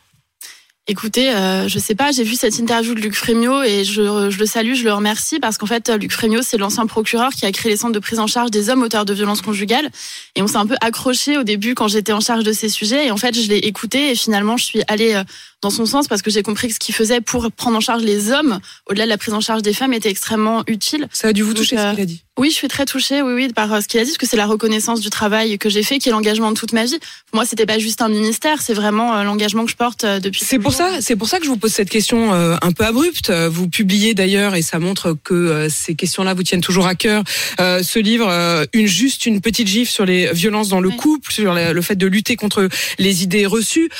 Écoutez, euh, je sais pas, j'ai vu cette interview de Luc Frémiot et je, je le salue, je le remercie parce qu'en fait, Luc Frémiot, c'est l'ancien procureur qui a créé les centres de prise en charge des hommes auteurs de violences conjugales. Et on s'est un peu accroché au début quand j'étais en charge de ces sujets. Et en fait, je l'ai écouté et finalement, je suis allée dans son sens parce que j'ai compris que ce qu'il faisait pour prendre en charge les hommes, au-delà de la prise en charge des femmes, était extrêmement utile. Ça a dû vous toucher Donc, ce qu'il a dit Oui, je suis très touchée, oui, oui, par ce qu'il a dit, parce que c'est la reconnaissance du travail que j'ai fait, qui est l'engagement de toute ma vie. Pour moi, c'était pas juste un ministère, c'est vraiment l'engagement que je porte depuis. C'est pour ça, c'est pour ça que je vous pose cette question euh, un peu abrupte. Vous publiez d'ailleurs, et ça montre que euh, ces questions-là vous tiennent toujours à cœur, euh, ce livre, une juste une petite gifle sur les violences dans le oui. couple, sur le fait de lutter contre les idées reçues.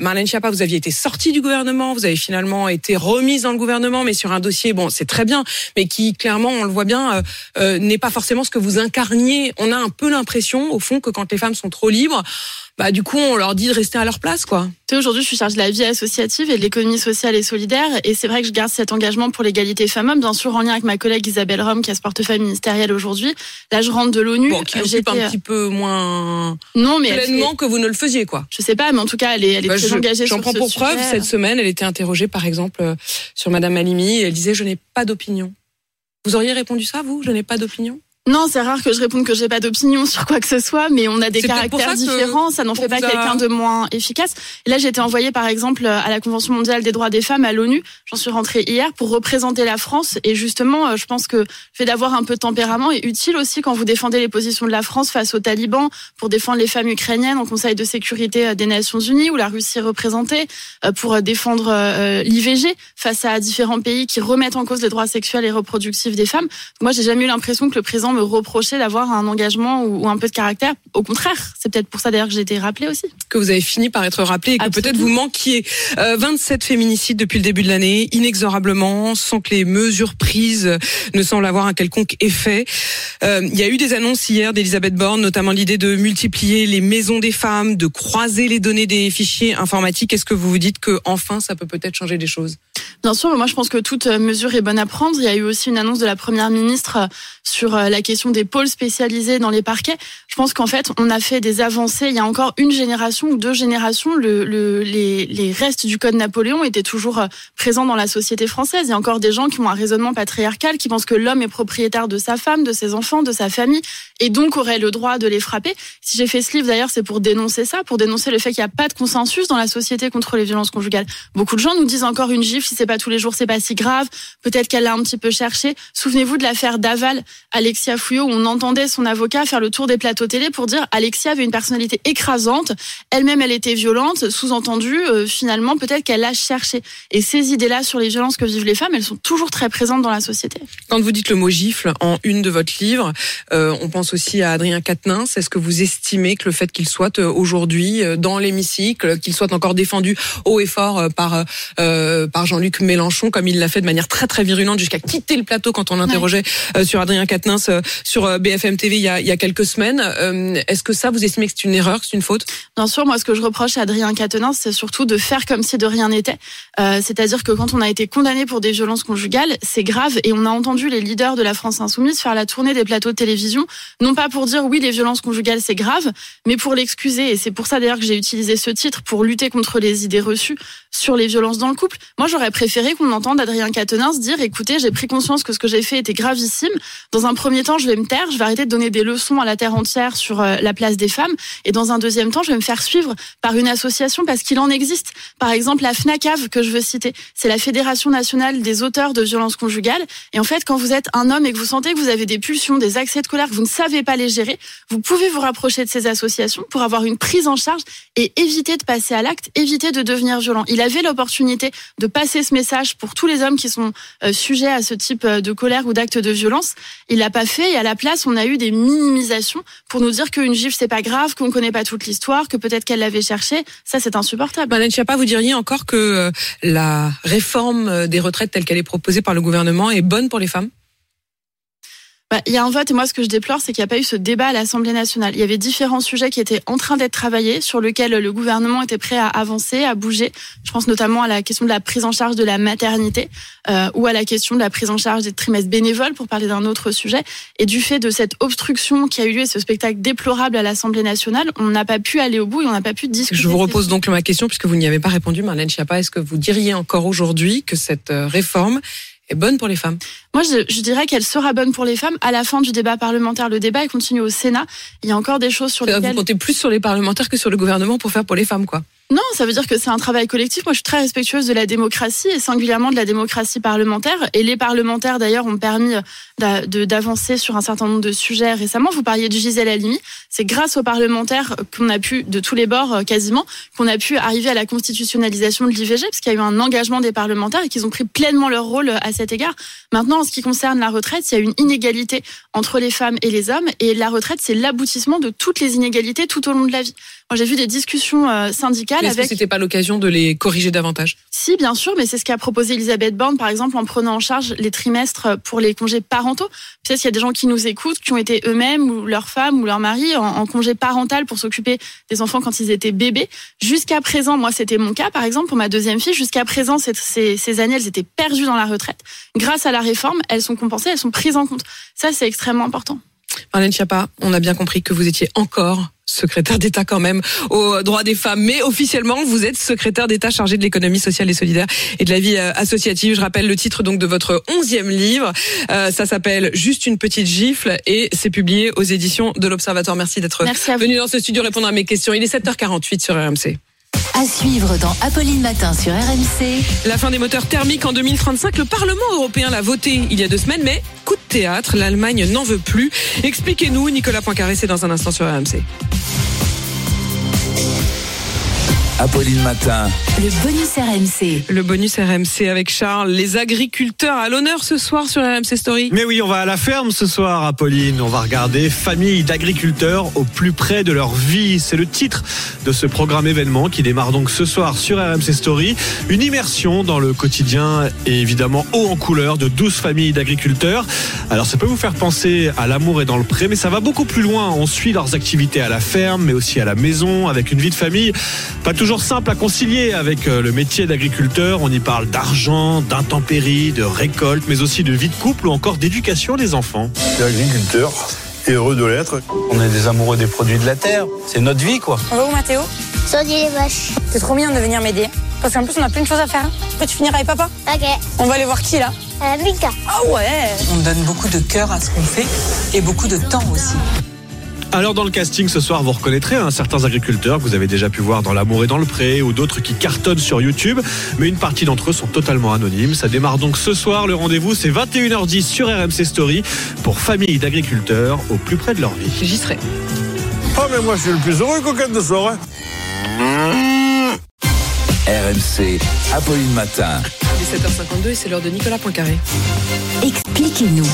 Marlène Schiappa, vous aviez été sortie du gouvernement vous avez finalement été remise dans le gouvernement, mais sur un dossier, bon, c'est très bien, mais qui clairement, on le voit bien, euh, n'est pas forcément ce que vous incarniez. On a un peu l'impression, au fond, que quand les femmes sont trop libres, bah du coup on leur dit de rester à leur place quoi. Aujourd'hui je suis chargée de la vie associative et de l'économie sociale et solidaire et c'est vrai que je garde cet engagement pour l'égalité femmes-hommes, bien sûr en lien avec ma collègue Isabelle Rome qui a ce portefeuille ministériel aujourd'hui. Là je rentre de l'ONU. Bon, qui occupe un petit peu moins non mais pleinement fait- que vous ne le faisiez quoi. Je sais pas, mais en tout cas elle est, elle est Bah, très je- engagée J'en prends pour preuve cette semaine, elle était interrogée par exemple euh, sur Madame Halimi et elle disait je n'ai pas d'opinion. Vous auriez répondu ça vous? Je n'ai pas d'opinion? Non, c'est rare que je réponde que j'ai pas d'opinion sur quoi que ce soit, mais on a des caractères ça différents, ça n'en fait pas a- quelqu'un de moins efficace. Là, j'ai été envoyée par exemple à la Convention mondiale des droits des femmes à l'ONU. J'en suis rentrée hier pour représenter la France et justement, euh, je pense que le fait d'avoir un peu de tempérament est utile aussi quand vous défendez les positions de la France face aux talibans, pour défendre les femmes ukrainiennes au Conseil de sécurité euh, des Nations Unies où la Russie est représentée, euh, pour défendre l'IVG face à différents pays qui remettent en cause les droits sexuels et reproductifs des femmes. Moi, j'ai jamais eu l'impression que le président me reprochait d'avoir un engagement ou, ou un peu de caractère. Au contraire, c'est peut-être pour ça d'ailleurs que j'ai été rappelée aussi. que vous avez fini par être rappelé et que peut-être vous manquiez. Euh, 27 féminicides depuis le début de l'année, inexorablement, sans que les mesures prises ne semblent avoir un quelconque effet. Euh, il y a eu des annonces hier d'Elisabeth Borne, notamment l'idée de multiplier les maisons des femmes, de croiser les données des fichiers informatiques. Est-ce que vous vous dites que enfin ça peut peut-être changer des choses? Bien sûr, moi je pense que toute euh, mesure est bonne à prendre. Il y a eu aussi une annonce de la première ministre euh, sur euh, la question des pôles spécialisés dans les parquets. Je pense qu'en fait, on a fait des avancées. Il y a encore une génération ou deux générations, le, le- les, les restes du code Napoléon étaient toujours présents dans la société française. Il y a encore des gens qui ont un raisonnement patriarcal, qui pensent que l'homme est propriétaire de sa femme, de ses enfants, de sa famille, et donc aurait le droit de les frapper. Si j'ai fait ce livre d'ailleurs, c'est pour dénoncer ça, pour dénoncer le fait qu'il n'y a pas de consensus dans la société contre les violences conjugales. Beaucoup de gens nous disent encore une gifle, c'est pas tous les jours, c'est pas si grave. Peut-être qu'elle l'a un petit peu cherché. Souvenez-vous de l'affaire Daval, Alexia Fouillot, où on entendait son avocat faire le tour des plateaux télé pour dire Alexia avait une personnalité écrasante, elle-même elle était violente, sous-entendu, euh, finalement peut-être qu'elle l'a cherché. Et ces idées-là sur les violences que vivent les femmes, elles sont toujours très présentes dans la société. Quand vous dites le mot gifle en une de votre livre, euh, on pense aussi à Adrien Quatennens. Est-ce que vous estimez que le fait qu'il soit euh, aujourd'hui dans l'hémicycle, qu'il soit encore défendu haut et fort par par Jean-Luc Mélenchon, comme il l'a fait de manière très très virulente jusqu'à quitter le plateau quand on l'interrogeait euh, sur Adrien Quatennens euh, sur euh, BFM TV il y a, il y a quelques semaines, est-ce que ça vous estimez que c'est une erreur, que c'est une faute? Bien sûr, moi, ce que je reproche à Adrien Quatennens, c'est surtout de faire comme si de rien n'était. Euh, C'est-à-dire que quand on a été condamné pour des violences conjugales, c'est grave. Et on a entendu les leaders de la France insoumise faire la tournée des plateaux de télévision, non pas pour dire oui, les violences conjugales, c'est grave, mais pour l'excuser. Et c'est pour ça d'ailleurs que j'ai utilisé ce titre pour lutter contre les idées reçues sur les violences dans le couple. Moi, j'aurais préféré qu'on entende Adrien Quatennens dire, écoutez, j'ai pris conscience que ce que j'ai fait était gravissime. Dans un premier temps, je vais me taire, je vais arrêter de donner des leçons à la terre entière sur euh, la place des femmes. Et dans un deuxième temps, je vais me faire suivre par une association parce qu'il en existe. Par exemple, la FNACAV que je veux citer, c'est la Fédération nationale des auteurs de violences conjugales. Et en fait, quand vous êtes un homme et que vous sentez que vous avez des pulsions, des accès de colère, que vous ne savez pas les gérer, vous pouvez vous rapprocher de ces associations pour avoir une prise en charge et éviter de passer à l'acte, éviter de devenir violent. Il avait l'opportunité de passer ce message pour tous les hommes qui sont euh, sujets à ce type euh, de colère ou d'acte de violence. Il l'a pas fait et à la place, on a eu des minimisations pour nous dire qu'une gifle c'est pas grave, qu'on connaît pas toute l'histoire, que peut-être qu'elle l'avait cherché. Ça, c'est insupportable. Madame Chiappa, vous diriez encore que euh, la réforme des retraites telle qu'elle est proposée par le gouvernement est bonne pour les femmes? Bah, il y a un vote et moi ce que je déplore c'est qu'il n'y a pas eu ce débat à l'Assemblée nationale. Il y avait différents sujets qui étaient en train d'être travaillés sur lesquels le gouvernement était prêt à avancer, à bouger. Je pense notamment à la question de la prise en charge de la maternité euh, ou à la question de la prise en charge des trimestres bénévoles pour parler d'un autre sujet. Et du fait de cette obstruction qui a eu lieu et ce spectacle déplorable à l'Assemblée nationale, on n'a pas pu aller au bout et on n'a pas pu discuter. Je vous repose donc ma question puisque vous n'y avez pas répondu, Marlène Schiappa. Est-ce que vous diriez encore aujourd'hui que cette euh, réforme est bonne pour les femmes Moi, je, je dirais qu'elle sera bonne pour les femmes à la fin du débat parlementaire. Le débat il continue au Sénat. Il y a encore des choses sur lesquelles Vous comptez plus sur les parlementaires que sur le gouvernement pour faire pour les femmes, quoi. Non, ça veut dire que c'est un travail collectif. Moi, je suis très respectueuse de la démocratie et singulièrement de la démocratie parlementaire. Et les parlementaires, d'ailleurs, ont permis de- d'avancer sur un certain nombre de sujets récemment. Vous parliez de Gisèle Halimi. C'est grâce aux parlementaires qu'on a pu, de tous les bords euh, quasiment, qu'on a pu arriver à la constitutionnalisation de l'IVG, parce qu'il y a eu un engagement des parlementaires et qu'ils ont pris pleinement leur rôle euh, à cet égard. Maintenant, en ce qui concerne la retraite, il y a une inégalité entre les femmes et les hommes. Et la retraite, c'est l'aboutissement de toutes les inégalités tout au long de la vie. Moi, j'ai vu des discussions euh, syndicales Mais Est-ce que avec. c'était pas l'occasion de les corriger davantage? Si, bien sûr, mais c'est ce qu'a proposé Elisabeth Borne, par exemple, en prenant en charge les trimestres pour les congés parentaux. Peut-être qu'il y a des gens qui nous écoutent, qui ont été eux-mêmes ou leur femme ou leur mari en, en congé parental pour s'occuper des enfants quand ils étaient bébés. Jusqu'à présent, moi, c'était mon cas, par exemple, pour ma deuxième fille. Jusqu'à présent, ces, ces, ces années, elles étaient perdues dans la retraite. Grâce à la réforme, elles sont compensées, elles sont prises en compte. Ça, c'est extrêmement important. Marlène Schiappa, on a bien compris que vous étiez encore secrétaire d'État quand même aux droits des femmes, mais officiellement vous êtes secrétaire d'État chargé de l'économie sociale et solidaire et de la vie euh, associative. Je rappelle le titre donc de votre onzième livre. Euh, ça s'appelle Juste une petite gifle et c'est publié aux éditions de l'Observatoire. Merci d'être venu dans ce studio répondre à mes questions. Il est 7h48 sur RMC. À suivre dans Apolline Matin sur RMC. La fin des moteurs thermiques en 2035, le Parlement européen l'a voté il y a deux semaines, mais coup de théâtre, l'Allemagne n'en veut plus. Expliquez-nous, Nicolas Poincaré, c'est dans un instant sur RMC. Apolline Matin. Le bonus RMC. Le bonus RMC avec Charles. Les agriculteurs à l'honneur ce soir sur RMC Story. Mais oui, on va à la ferme ce soir, Apolline. On va regarder Famille d'agriculteurs au plus près de leur vie. C'est le titre de ce programme événement qui démarre donc ce soir sur RMC Story. Une immersion dans le quotidien et évidemment haut en couleur de 12 familles d'agriculteurs. Alors ça peut vous faire penser à l'amour et dans le pré, mais ça va beaucoup plus loin. On suit leurs activités à la ferme, mais aussi à la maison, avec une vie de famille. Pas toujours simple à concilier avec euh, le métier d'agriculteur. On y parle d'argent, d'intempéries, de récolte, mais aussi de vie de couple ou encore d'éducation des enfants. Je suis agriculteur et heureux de l'être. On est des amoureux des produits de la terre. C'est notre vie, quoi. On va où, Mathéo? Soigner les vaches. C'est trop bien de venir m'aider. Parce qu'en plus, on a plein de choses à faire. Après, tu finiras avec papa? Ok. On va aller voir qui, là? Euh, Mika. Ah ouais On donne beaucoup de cœur à ce qu'on fait et beaucoup de temps aussi. Alors dans le casting ce soir, vous reconnaîtrez hein, certains agriculteurs que vous avez déjà pu voir dans L'amour et dans le pré ou d'autres qui cartonnent sur YouTube, mais une partie d'entre eux sont totalement anonymes. Ça démarre donc ce soir, le rendez-vous c'est 21h10 sur RMC Story pour famille d'agriculteurs au plus près de leur vie. J'y serai. Oh, mais moi, je suis le plus heureux coquette de soir. hein. RMC, Apolline Matin. Il est 7h52 et c'est l'heure de Nicolas Poincaré. Expliquez-nous.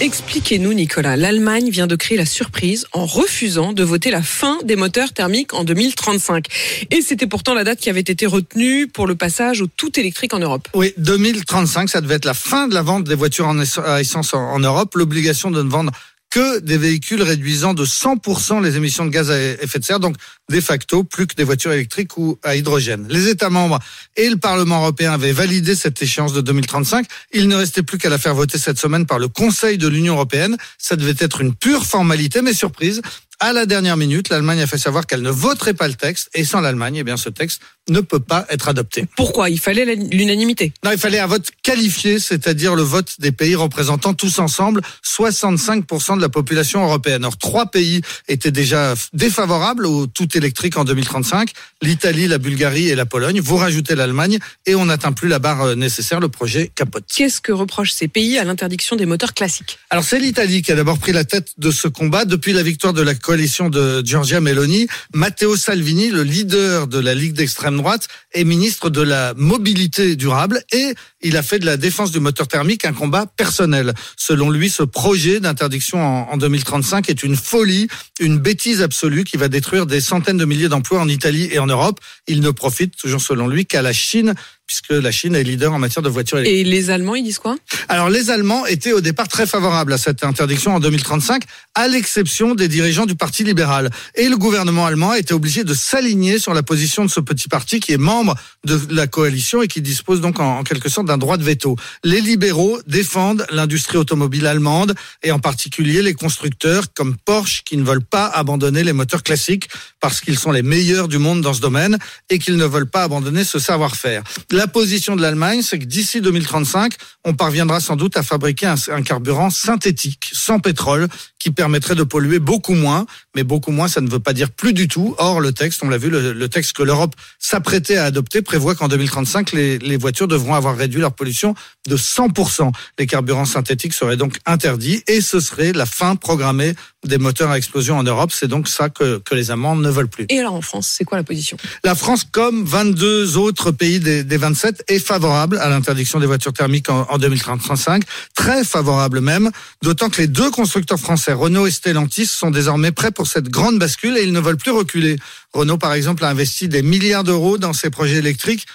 Expliquez-nous, Nicolas. L'Allemagne vient de créer la surprise en refusant de voter la fin des moteurs thermiques en 2035. Et c'était pourtant la date qui avait été retenue pour le passage au tout électrique en Europe. Oui, 2035, ça devait être la fin de la vente des voitures à essence en, en Europe, l'obligation de ne vendre que des véhicules réduisant de 100% les émissions de gaz à effet de serre, donc de facto plus que des voitures électriques ou à hydrogène. Les États membres et le Parlement européen avaient validé cette échéance de 2035. Il ne restait plus qu'à la faire voter cette semaine par le Conseil de l'Union européenne. Ça devait être une pure formalité, mais surprise. À la dernière minute, l'Allemagne a fait savoir qu'elle ne voterait pas le texte, et sans l'Allemagne, eh bien, ce texte ne peut pas être adopté. Pourquoi? Il fallait la- l'unanimité. Non, il fallait un vote qualifié, c'est-à-dire le vote des pays représentant tous ensemble 65% de la population européenne. Or, trois pays étaient déjà défavorables au tout électrique en 2035, l'Italie, la Bulgarie et la Pologne. Vous rajoutez l'Allemagne et on n'atteint plus la barre euh, nécessaire, le projet capote. Qu'est-ce que reprochent ces pays à l'interdiction des moteurs classiques? Alors c'est l'Italie qui a d'abord pris la tête de ce combat depuis la victoire de la coalition de Giorgia Meloni. Matteo Salvini, le leader de la Ligue d'extrême droite, est ministre de la mobilité durable et il a fait de la défense du moteur thermique un combat personnel. Selon lui, ce projet d'interdiction en, en 2035 est une folie, une bêtise absolue qui va détruire des centaines de milliers d'emplois en Italie et en Europe. Il ne profite, toujours selon lui, qu'à la Chine puisque la Chine est leader en matière de voitures électriques. Et les Allemands, ils disent quoi? Alors les Allemands étaient au départ très favorables à cette interdiction en 2035, à l'exception des dirigeants du Parti libéral. Et le gouvernement allemand a été obligé de s'aligner sur la position de ce petit parti qui est membre de la coalition et qui dispose donc en, en quelque sorte d'un droit de veto. Les libéraux défendent l'industrie automobile allemande et en particulier les constructeurs comme Porsche qui ne veulent pas abandonner les moteurs classiques parce qu'ils sont les meilleurs du monde dans ce domaine et qu'ils ne veulent pas abandonner ce savoir-faire. La position de l'Allemagne, c'est que d'ici 2035, on parviendra sans doute à fabriquer un, un carburant synthétique, sans pétrole, qui permettrait de polluer beaucoup moins. Mais beaucoup moins, ça ne veut pas dire plus du tout. Or, le texte, on l'a vu, le, le texte que l'Europe s'apprêtait à adopter prévoit qu'en 2035, les, les voitures devront avoir réduit leur pollution de 100%. Les carburants synthétiques seraient donc interdits et ce serait la fin programmée des moteurs à explosion en Europe. C'est donc ça que, que les Allemands ne veulent plus. Et alors en France, c'est quoi la position? La France, comme 22 autres pays des, des 27, est favorable à l'interdiction des voitures thermiques en, en 2035, très favorable même, d'autant que les deux constructeurs français Renault et Stellantis sont désormais prêts pour cette grande bascule et ils ne veulent plus reculer. Renault, par exemple, a investi des milliards d'euros dans ses projets électriques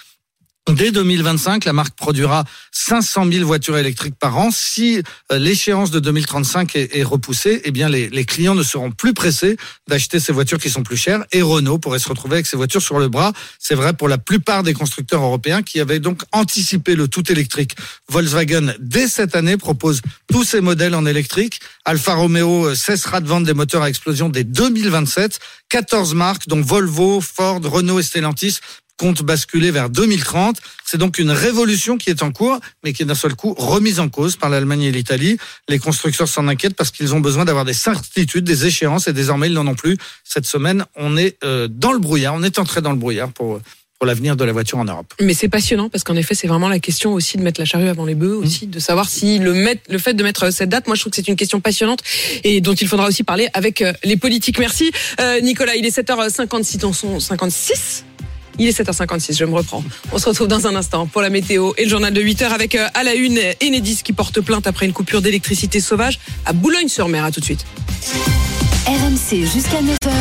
Dès 2025, la marque produira 500 000 voitures électriques par an. Si euh, l'échéance de 2035 est, repoussée, eh bien les, clients ne seront plus pressés d'acheter ces voitures qui sont plus chères. Et Renault pourrait se retrouver avec ces voitures sur le bras. C'est vrai pour la plupart des constructeurs européens qui avaient donc anticipé le tout électrique. Volkswagen, dès cette année, propose tous ses modèles en électrique. Alfa Romeo euh, cessera de vendre des moteurs à explosion dès 2027. 14 marques, dont Volvo, Ford, Renault et Stellantis, compte basculer vers 2030. C'est donc une révolution qui est en cours, mais qui est d'un seul coup remise en cause par l'Allemagne et l'Italie. Les constructeurs s'en inquiètent parce qu'ils ont besoin d'avoir des certitudes, des échéances, et désormais ils n'en ont plus. Cette semaine, on est euh, dans le brouillard, on est entré dans le brouillard pour pour l'avenir de la voiture en Europe. Mais c'est passionnant parce qu'en effet, c'est vraiment la question aussi de mettre la charrue avant les bœufs, aussi de savoir si le, met, le fait de mettre cette date, moi je trouve que c'est une question passionnante et dont il faudra aussi parler avec euh, les politiques. Merci euh, Nicolas, il est 7h56 dans son 56 il est 7h56, je me reprends. On se retrouve dans un instant pour la météo et le journal de 8h avec à la une Enedis qui porte plainte après une coupure d'électricité sauvage à Boulogne-sur-Mer. À tout de suite. RMC jusqu'à 9h.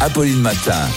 Apolline Matin.